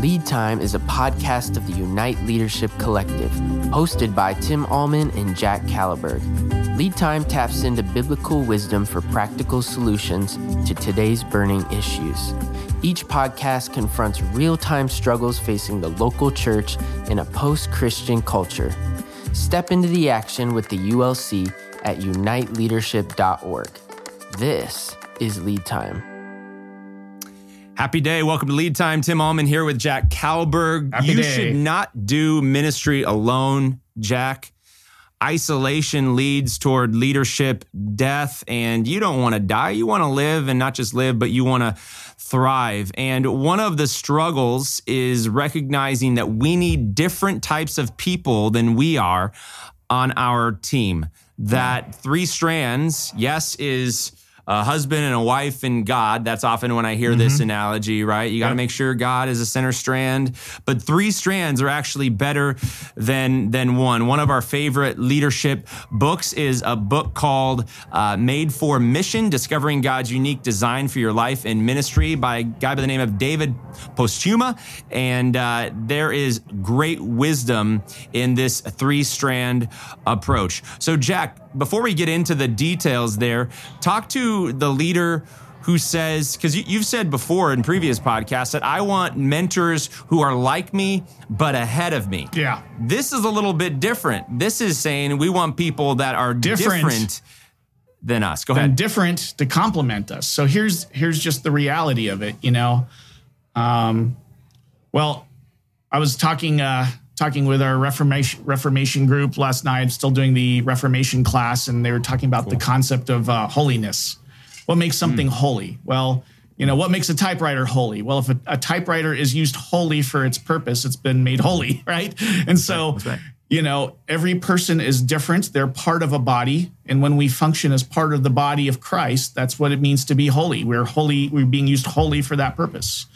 Lead Time is a podcast of the Unite Leadership Collective, hosted by Tim Ahlman and Jack Kalleberg. Lead Time taps into biblical wisdom for practical solutions to today's burning issues. Each podcast confronts real time struggles facing the local church in a post Christian culture. Step into the action with the ULC at uniteleadership.org. This is Lead Time. Happy day. Welcome to Lead Time. Tim Ahlman here with Jack Kalleberg. Happy you day. should not do ministry alone, Jack. Isolation leads toward leadership death, and you don't want to die. You want to live and not just live, but you want to thrive. And one of the struggles is recognizing that we need different types of people than we are on our team. That three strands, yes, is a husband and a wife and God. That's often when I hear this analogy, right? You got to make sure God is a center strand, but three strands are actually better than than one. One of our favorite leadership books is a book called uh, "Made for Mission: Discovering God's Unique Design for Your Life and Ministry" by a guy by the name of David Posthuma, and uh, there is great wisdom in this three strand approach. So, Jack, before we get into the details there, talk to the leader who says, because you, you've said before in previous podcasts that I want mentors who are like me, but ahead of me. Yeah. This is a little bit different. This is saying we want people that are different, Different. than us. Go ahead. different to complement us. So here's here's just the reality of it, you know. Um, well, I was talking uh, talking with our Reformation Reformation group last night. I'm still doing the Reformation class, and they were talking about the concept of uh, holiness. What makes something hmm. holy? Well, you know, what makes a typewriter holy? Well, if a, a typewriter is used wholly for its purpose, it's been made holy, right? And so, right. you know, every person is different. They're part of a body. And when we function as part of the body of Christ, that's what it means to be holy. We're holy, we're being used wholly for that purpose.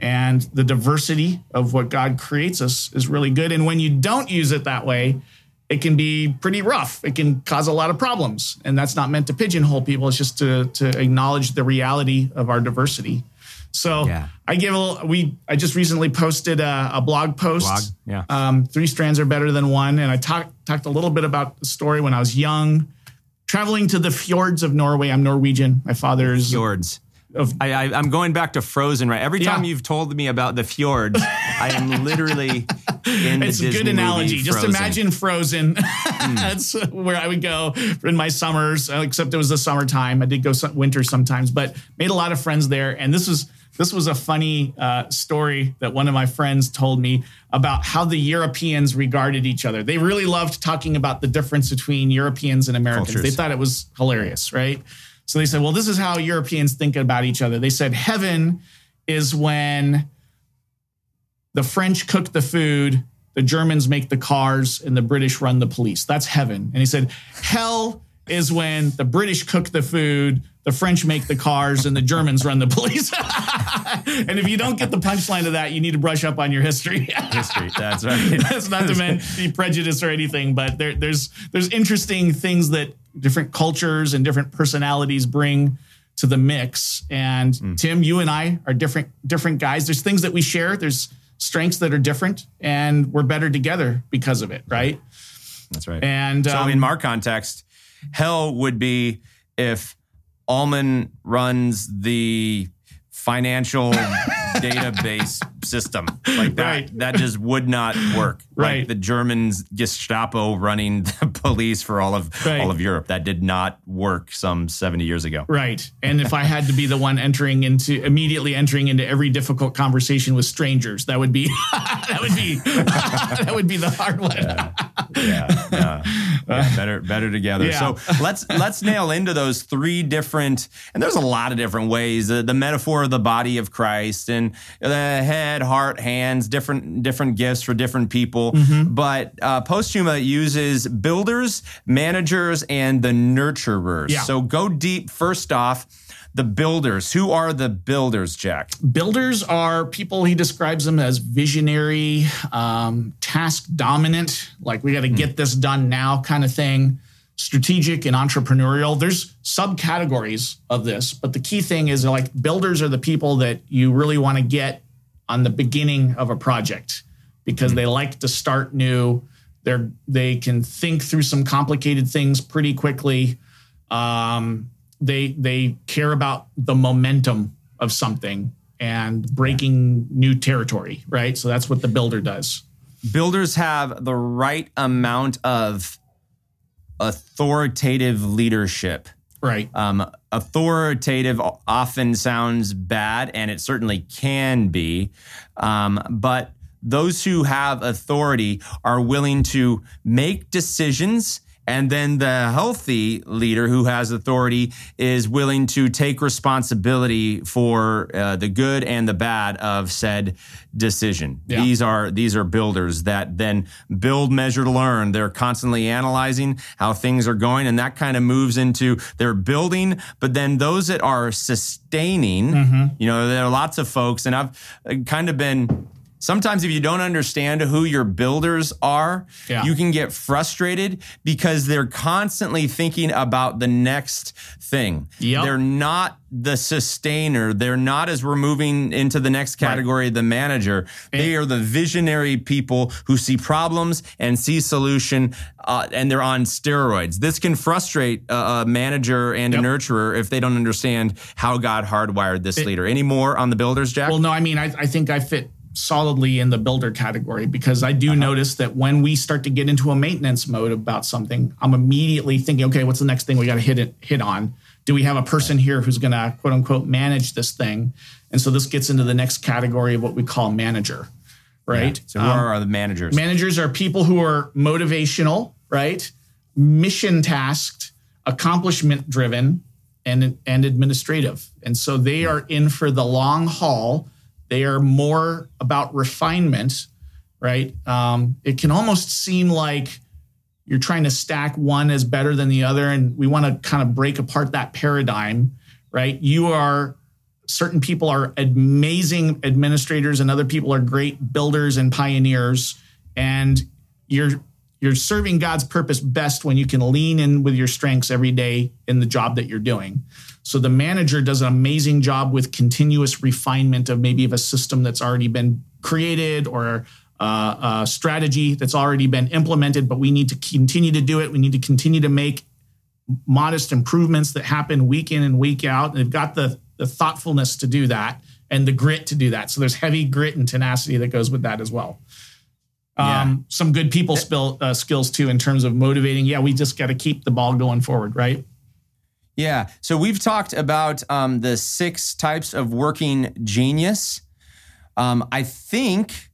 And the diversity of what God creates us is really good. And when you don't use it that way, it can be pretty rough. It can cause a lot of problems. And that's not meant to pigeonhole people. It's just to, to acknowledge the reality of our diversity. So Yeah. I give a little, we, I just recently posted a, a blog post. Blog, yeah. Um, three strands are better than one. And I talked talked a little bit about the story when I was young, traveling to the fjords of Norway. I'm Norwegian. My father's Fjords. of I, I, I'm going back to Frozen, right? Every time Yeah. you've told me about the fjords, I am literally it's a good analogy. Just Frozen. imagine Frozen. That's where I would go in my summers, uh, except it was the summertime. I did go winter sometimes, but made a lot of friends there. And this was this was a funny uh, story that one of my friends told me about how the Europeans regarded each other. They really loved talking about the difference between Europeans and Americans. Cultures. They thought it was hilarious, right? So they said, well, this is how Europeans think about each other. They said heaven is when the French cook the food, the Germans make the cars, and the British run the police. That's heaven. And he said, hell is when the British cook the food, the French make the cars, and the Germans run the police. and if you don't get the punchline of that, you need to brush up on your history. history. That's right. That's not to meant be prejudice or anything, but there, there's there's interesting things that different cultures and different personalities bring to the mix. And Hmm. Tim, you and I are different different guys. There's things that we share. There's strengths that are different, and we're better together because of it, right? That's right. And So um, in our context, hell would be if Ahlman runs the financial database system like that. Right. That just would not work. Right. Like the Germans Gestapo running the police for all of Right. all of Europe. That did not work some 70 years ago. Right. And if I had to be the one entering into immediately entering into every difficult conversation with strangers, that would be that would be that would be the hard one. yeah, yeah, yeah, uh, better better together. So let's let's nail into those three different, and there's a lot of different ways. The, the metaphor of the body of Christ and the head, heart, hands, different different gifts for different people. Mm-hmm. But uh, Posthuma uses builders, managers, and the nurturers. Yeah. So go deep. First off. The builders. Who are the builders, Jack? Builders are people he describes them as visionary, um, task dominant, like we got to get this done now kind of thing, strategic and entrepreneurial. There's subcategories of this, but the key thing is like builders are the people that you really want to get on the beginning of a project because they like to start new. They're they can think through some complicated things pretty quickly. Um, they they care about the momentum of something and breaking new territory, right? So that's what the builder does. Builders have the right amount of authoritative leadership. Right. Um, authoritative often sounds bad, and it certainly can be. Um, but those who have authority are willing to make decisions and then the healthy leader who has authority is willing to take responsibility for uh, the good and the bad of said decision. Yeah. These are these are builders that then build, measure, learn. They're constantly analyzing how things are going, and that kind of moves into their building. But then those that are sustaining, Mm-hmm. you know, there are lots of folks, and I've uh, kind of been sometimes if you don't understand who your builders are, Yeah. you can get frustrated because they're constantly thinking about the next thing. Yep. They're not the sustainer. They're not as we're moving into the next category, the manager. They are the visionary people who see problems and see solution, uh, and they're on steroids. This can frustrate a, a manager and Yep. a nurturer if they don't understand how God hardwired this leader. Any more on the builders, Jack? Well, no, I mean, I, I think I fit solidly in the builder category because I do uh-huh. notice that when we start to get into a maintenance mode about something, I'm immediately thinking, okay, what's the next thing we got to hit it hit on? Do we have a person here who's going to quote unquote manage this thing? And so this gets into the next category of what we call manager, right? so who are um, the managers? Managers are people who are motivational, right? Mission tasked, accomplishment driven, and, and administrative. And so they are in for the long haul. They are more about refinement, right? Um, it can almost seem like you're trying to stack one as better than the other. And we want to kind of break apart that paradigm, right? You are certain people are amazing administrators and other people are great builders and pioneers and you're you're serving God's purpose best when you can lean in with your strengths every day in the job that you're doing. So the manager does an amazing job with continuous refinement of maybe of a system that's already been created or uh, a strategy that's already been implemented, but we need to continue to do it. We need to continue to make modest improvements that happen week in and week out. And they've got the, the thoughtfulness to do that and the grit to do that. So there's heavy grit and tenacity that goes with that as well. Yeah. Um, some good people spill, uh, skills too in terms of motivating. Yeah, we just got to keep the ball going forward, right? Yeah. So we've talked about um, the six types of working genius. Um, I think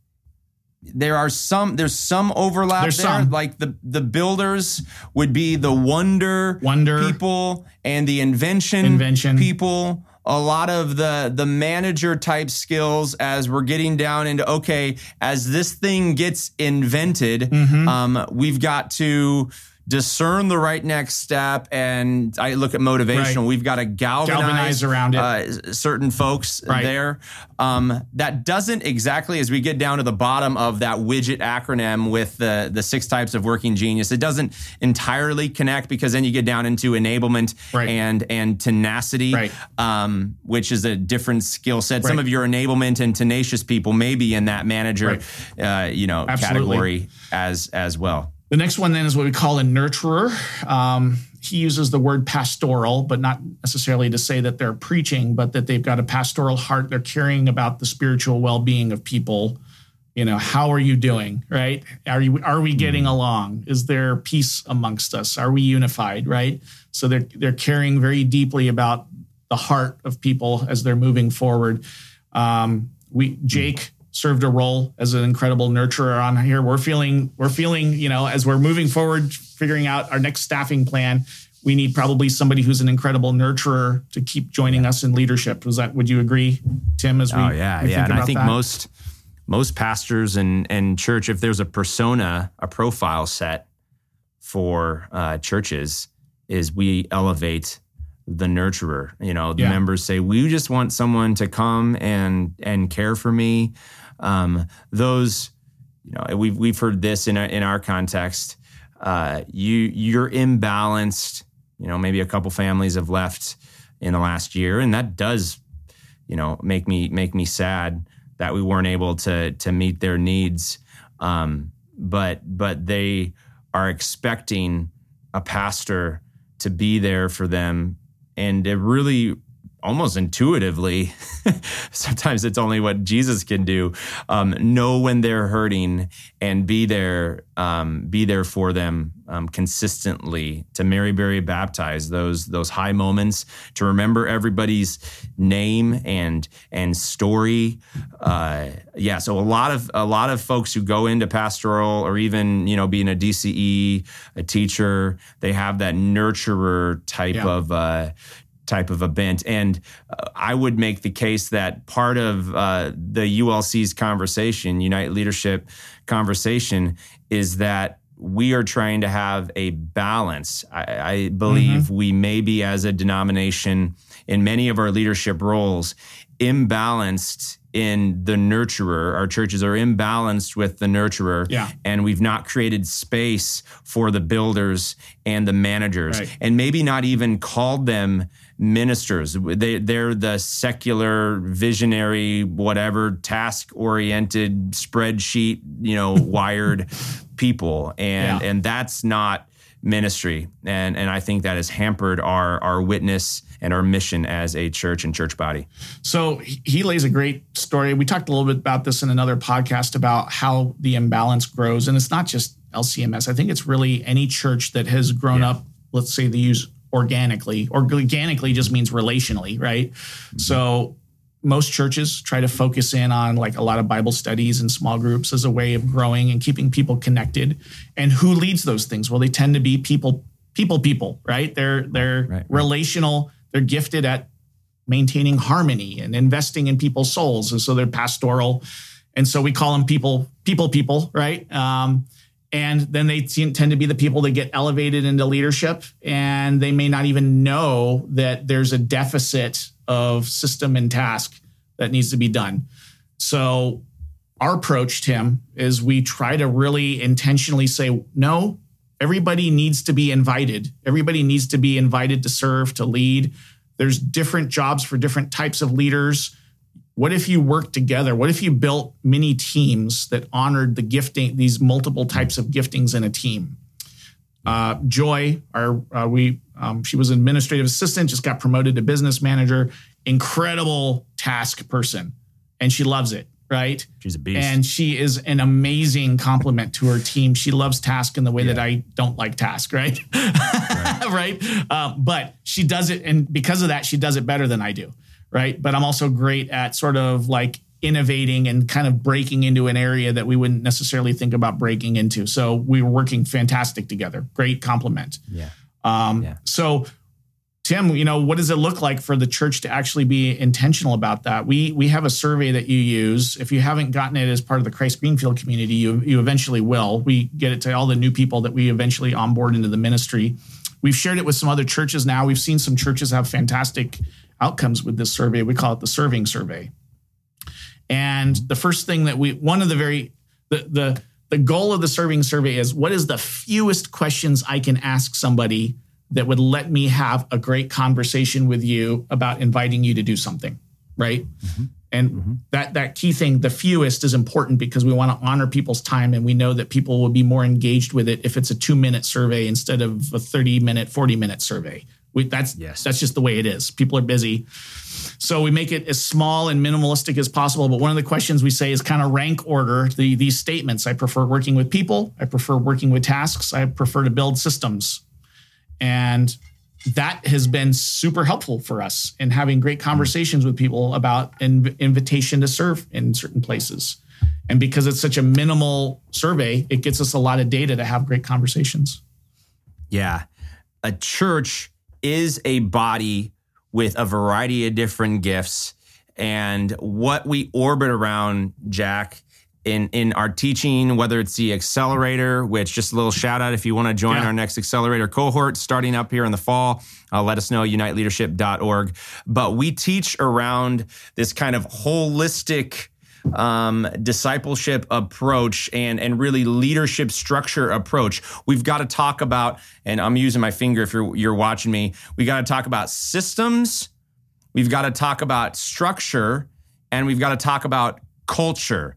there are some. There's some overlap There's there. some. Like the the builders would be the wonder Wonder. people and the invention Invention. people. A lot of the the manager type skills as we're getting down into okay, as this thing gets invented, Mm-hmm. um, we've got to discern the right next step. And I look at motivational. Right. We've got to galvanize, Galvanize around it. uh, certain folks Right. there. Um, that doesn't exactly, as we get down to the bottom of that widget acronym with the the six types of working genius, it doesn't entirely connect because then you get down into enablement Right. and and tenacity, um, which is a different skill set. Some of your enablement and tenacious people may be in that manager, uh, you know, Absolutely. category as as well. The next one then is what we call a nurturer. Um, he uses the word pastoral, but not necessarily to say that they're preaching, but that they've got a pastoral heart. They're caring about the spiritual well-being of people. You know, how are you doing? Right? Are you are we getting along? Is there peace amongst us? Are we unified? Right? So they're they're caring very deeply about the heart of people as they're moving forward. Um, we Jake served a role as an incredible nurturer on here. We're feeling we're feeling you know as we're moving forward, figuring out our next staffing plan. We need probably somebody who's an incredible nurturer to keep joining us in leadership. Was that? Would you agree, Tim? As we, Oh yeah, yeah. And I think that? most most pastors and and church, if there's a persona, a profile set for uh, churches, is we elevate the nurturer. You know, the Yeah. members say we just want someone to come and and care for me. Um, those, you know, we've we've heard this in our, in our context. Uh, you you're imbalanced. You know, maybe a couple families have left in the last year, and that does you know make me make me sad that we weren't able to to meet their needs. Um, but but they are expecting a pastor to be there for them, and it really almost intuitively, sometimes it's only what Jesus can do. Um, know when they're hurting and be there, um, be there for them um, consistently. To marry bury baptize those those high moments. To remember everybody's name and and story. Uh, yeah, so a lot of a lot of folks who go into pastoral or even you know being a DCE, a teacher, they have that nurturer type yeah. of. Uh, type of a bent. And uh, I would make the case that part of uh, the ULC's conversation, Unite Leadership conversation, is that we are trying to have a balance. I, I believe mm-hmm. we may be, as a denomination, in many of our leadership roles, imbalanced in the nurturer. Our churches are imbalanced with the nurturer. Yeah. And we've not created space for the builders and the managers. Right. And maybe not even called them ministers. They they're the secular, visionary, whatever, task oriented, spreadsheet, you know, wired people, and yeah. and that's not ministry. And and I think that has hampered our our witness and our mission as a church and church body. So he lays a great story. We talked a little bit about this in another podcast about how the imbalance grows, and it's not just LCMS. I think it's really any church that has grown yeah. up. Let's say they use organically. Organically just means relationally, right? Mm-hmm. So most churches try to focus in on like a lot of Bible studies and small groups as a way of growing and keeping people connected. And who leads those things? Well, they tend to be people, people, people, right? They're they're right, right. relational. They're gifted at maintaining harmony and investing in people's souls, and so they're pastoral. And so we call them people, people, people, right? Um, and then they tend to be the people that get elevated into leadership and they may not even know that there's a deficit of system and task that needs to be done. So our approach tim is we try to really intentionally say no everybody needs to be invited. Everybody needs to be invited to serve to lead. There's different jobs for different types of leaders what if you worked together? What if you built mini teams that honored the gifting, these multiple types of giftings in a team? Uh, Joy, our uh, we um, she was an administrative assistant, just got promoted to business manager. Incredible task person, and she loves it. Right? She's a beast, and she is an amazing compliment to her team. She loves task in the way yeah. that I don't like task. Right? right. right? Uh, but she does it, and because of that, she does it better than I do right? But I'm also great at sort of like innovating and kind of breaking into an area that we wouldn't necessarily think about breaking into. So we were working fantastic together. Great compliment. Yeah. Um, yeah. So Tim, you know, what does it look like for the church to actually be intentional about that? We we have a survey that you use. If you haven't gotten it as part of the Christ Greenfield community, you you eventually will. We get it to all the new people that we eventually onboard into the ministry. We've shared it with some other churches now. We've seen some churches have fantastic outcomes with this survey. We call it the serving survey. And the first thing that we, one of the very, the, the, the goal of the serving survey is what is the fewest questions I can ask somebody that would let me have a great conversation with you about inviting you to do something, right? Mm-hmm. And mm-hmm. that that key thing, the fewest is important because we want to honor people's time and we know that people will be more engaged with it if it's a 2-minute survey instead of a 30-minute, 40-minute survey. We, that's yes. that's just the way it is. People are busy. So we make it as small and minimalistic as possible. But one of the questions we say is kind of rank order the, these statements. I prefer working with people. I prefer working with tasks. I prefer to build systems. And that has been super helpful for us in having great mm. conversations with people about an invitation to serve in certain places. And because it's such a minimal survey, it gets us a lot of data to have great conversations. Yeah. A church is a body with a variety of different gifts. And what we orbit around, Jack, in, in our teaching, whether it's the accelerator, which just a little shout out if you want to join yeah. our next accelerator cohort starting up here in the fall, uh, let us know, uniteleadership.org. But we teach around this kind of holistic um, discipleship approach and and really leadership structure approach. We've got to talk about, and I'm using my finger if you're you're watching me. We got to talk about systems. We've got to talk about structure, and we've got to talk about culture.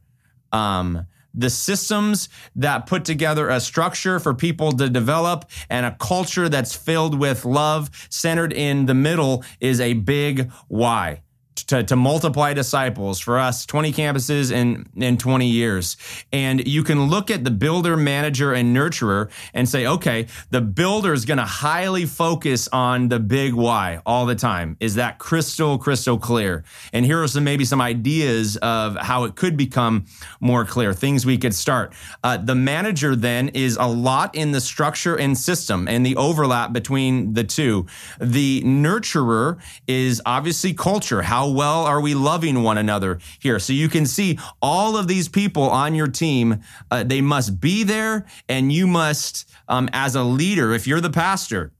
Um, the systems that put together a structure for people to develop and a culture that's filled with love centered in the middle is a big why to, to multiply disciples for us 20 campuses in, in 20 years. And you can look at the builder manager and nurturer and say okay the builder is going to highly focus on the big why all the time. Is that crystal crystal clear? And here are some maybe some ideas of how it could become more clear things we could start. Uh, the manager then is a lot in the structure and system and the overlap between the two. The nurturer is obviously culture how well are we loving one another here? So you can see all of these people on your team, uh, they must be there, and you must, um, as a leader, if you're the pastor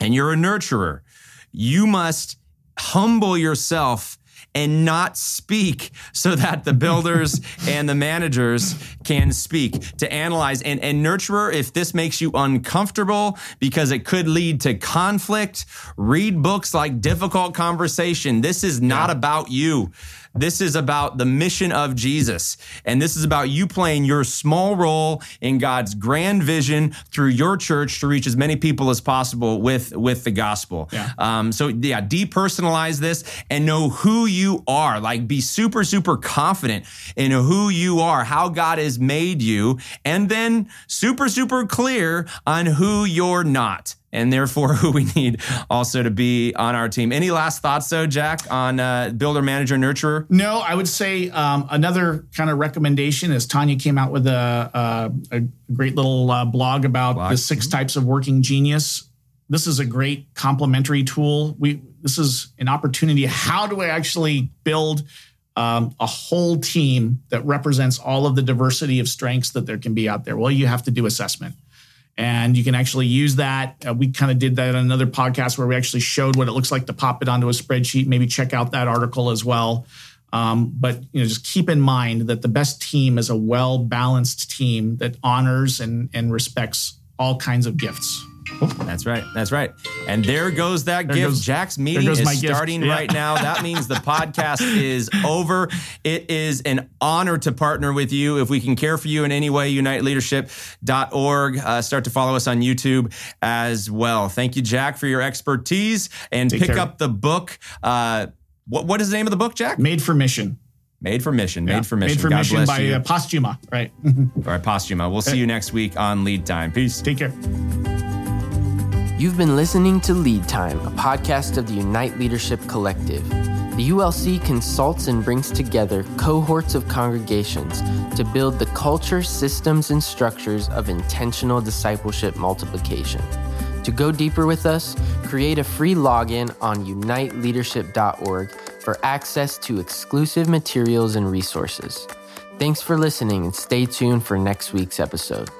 and you're a nurturer, you must humble yourself and not speak so that the builders and the managers can speak to analyze. And, and nurturer if this makes you uncomfortable because it could lead to conflict read books like difficult conversation. This is not yeah. about you this is about the mission of Jesus. And this is about you playing your small role in God's grand vision through your church to reach as many people as possible with, with the gospel. Yeah. Um, so, yeah, depersonalize this and know who you are. Like, be super, super confident in who you are, how God has made you, and then super, super clear on who you're not and therefore who we need also to be on our team. Any last thoughts, though, Jack, on uh, builder, manager, nurturer? No, I would say um, another kind of recommendation is Tanya came out with a, a, a great little uh, blog about blog. the 6 mm-hmm. types of working genius. This is a great complementary tool. We this is an opportunity. How do I actually build um, a whole team that represents all of the diversity of strengths that there can be out there? Well, you have to do assessment and you can actually use that. Uh, we kind of did that on another podcast where we actually showed what it looks like to pop it onto a spreadsheet. Maybe check out that article as well. Um, but you know, just keep in mind that the best team is a well balanced team that honors and and respects all kinds of gifts. That's right. That's right. And there goes that there gift. Goes, Jack's meeting is starting yeah. right now. That means the podcast is over. It is an honor to partner with you. If we can care for you in any way, uniteleadership.org. Uh, start to follow us on YouTube as well. Thank you, Jack, for your expertise and Take pick care. up the book. Uh, what, what is the name of the book, Jack? Made for Mission. Made for Mission. Made yeah. for Mission. Made for God Mission by uh, Posthuma. Right. All right, Posthuma. We'll see you next week on Lead Time. Peace. Take care. You've been listening to Lead Time, a podcast of the Unite Leadership Collective. The ULC consults and brings together cohorts of congregations to build the culture, systems, and structures of intentional discipleship multiplication. To go deeper with us, create a free login on uniteleadership.org for access to exclusive materials and resources. Thanks for listening and stay tuned for next week's episode.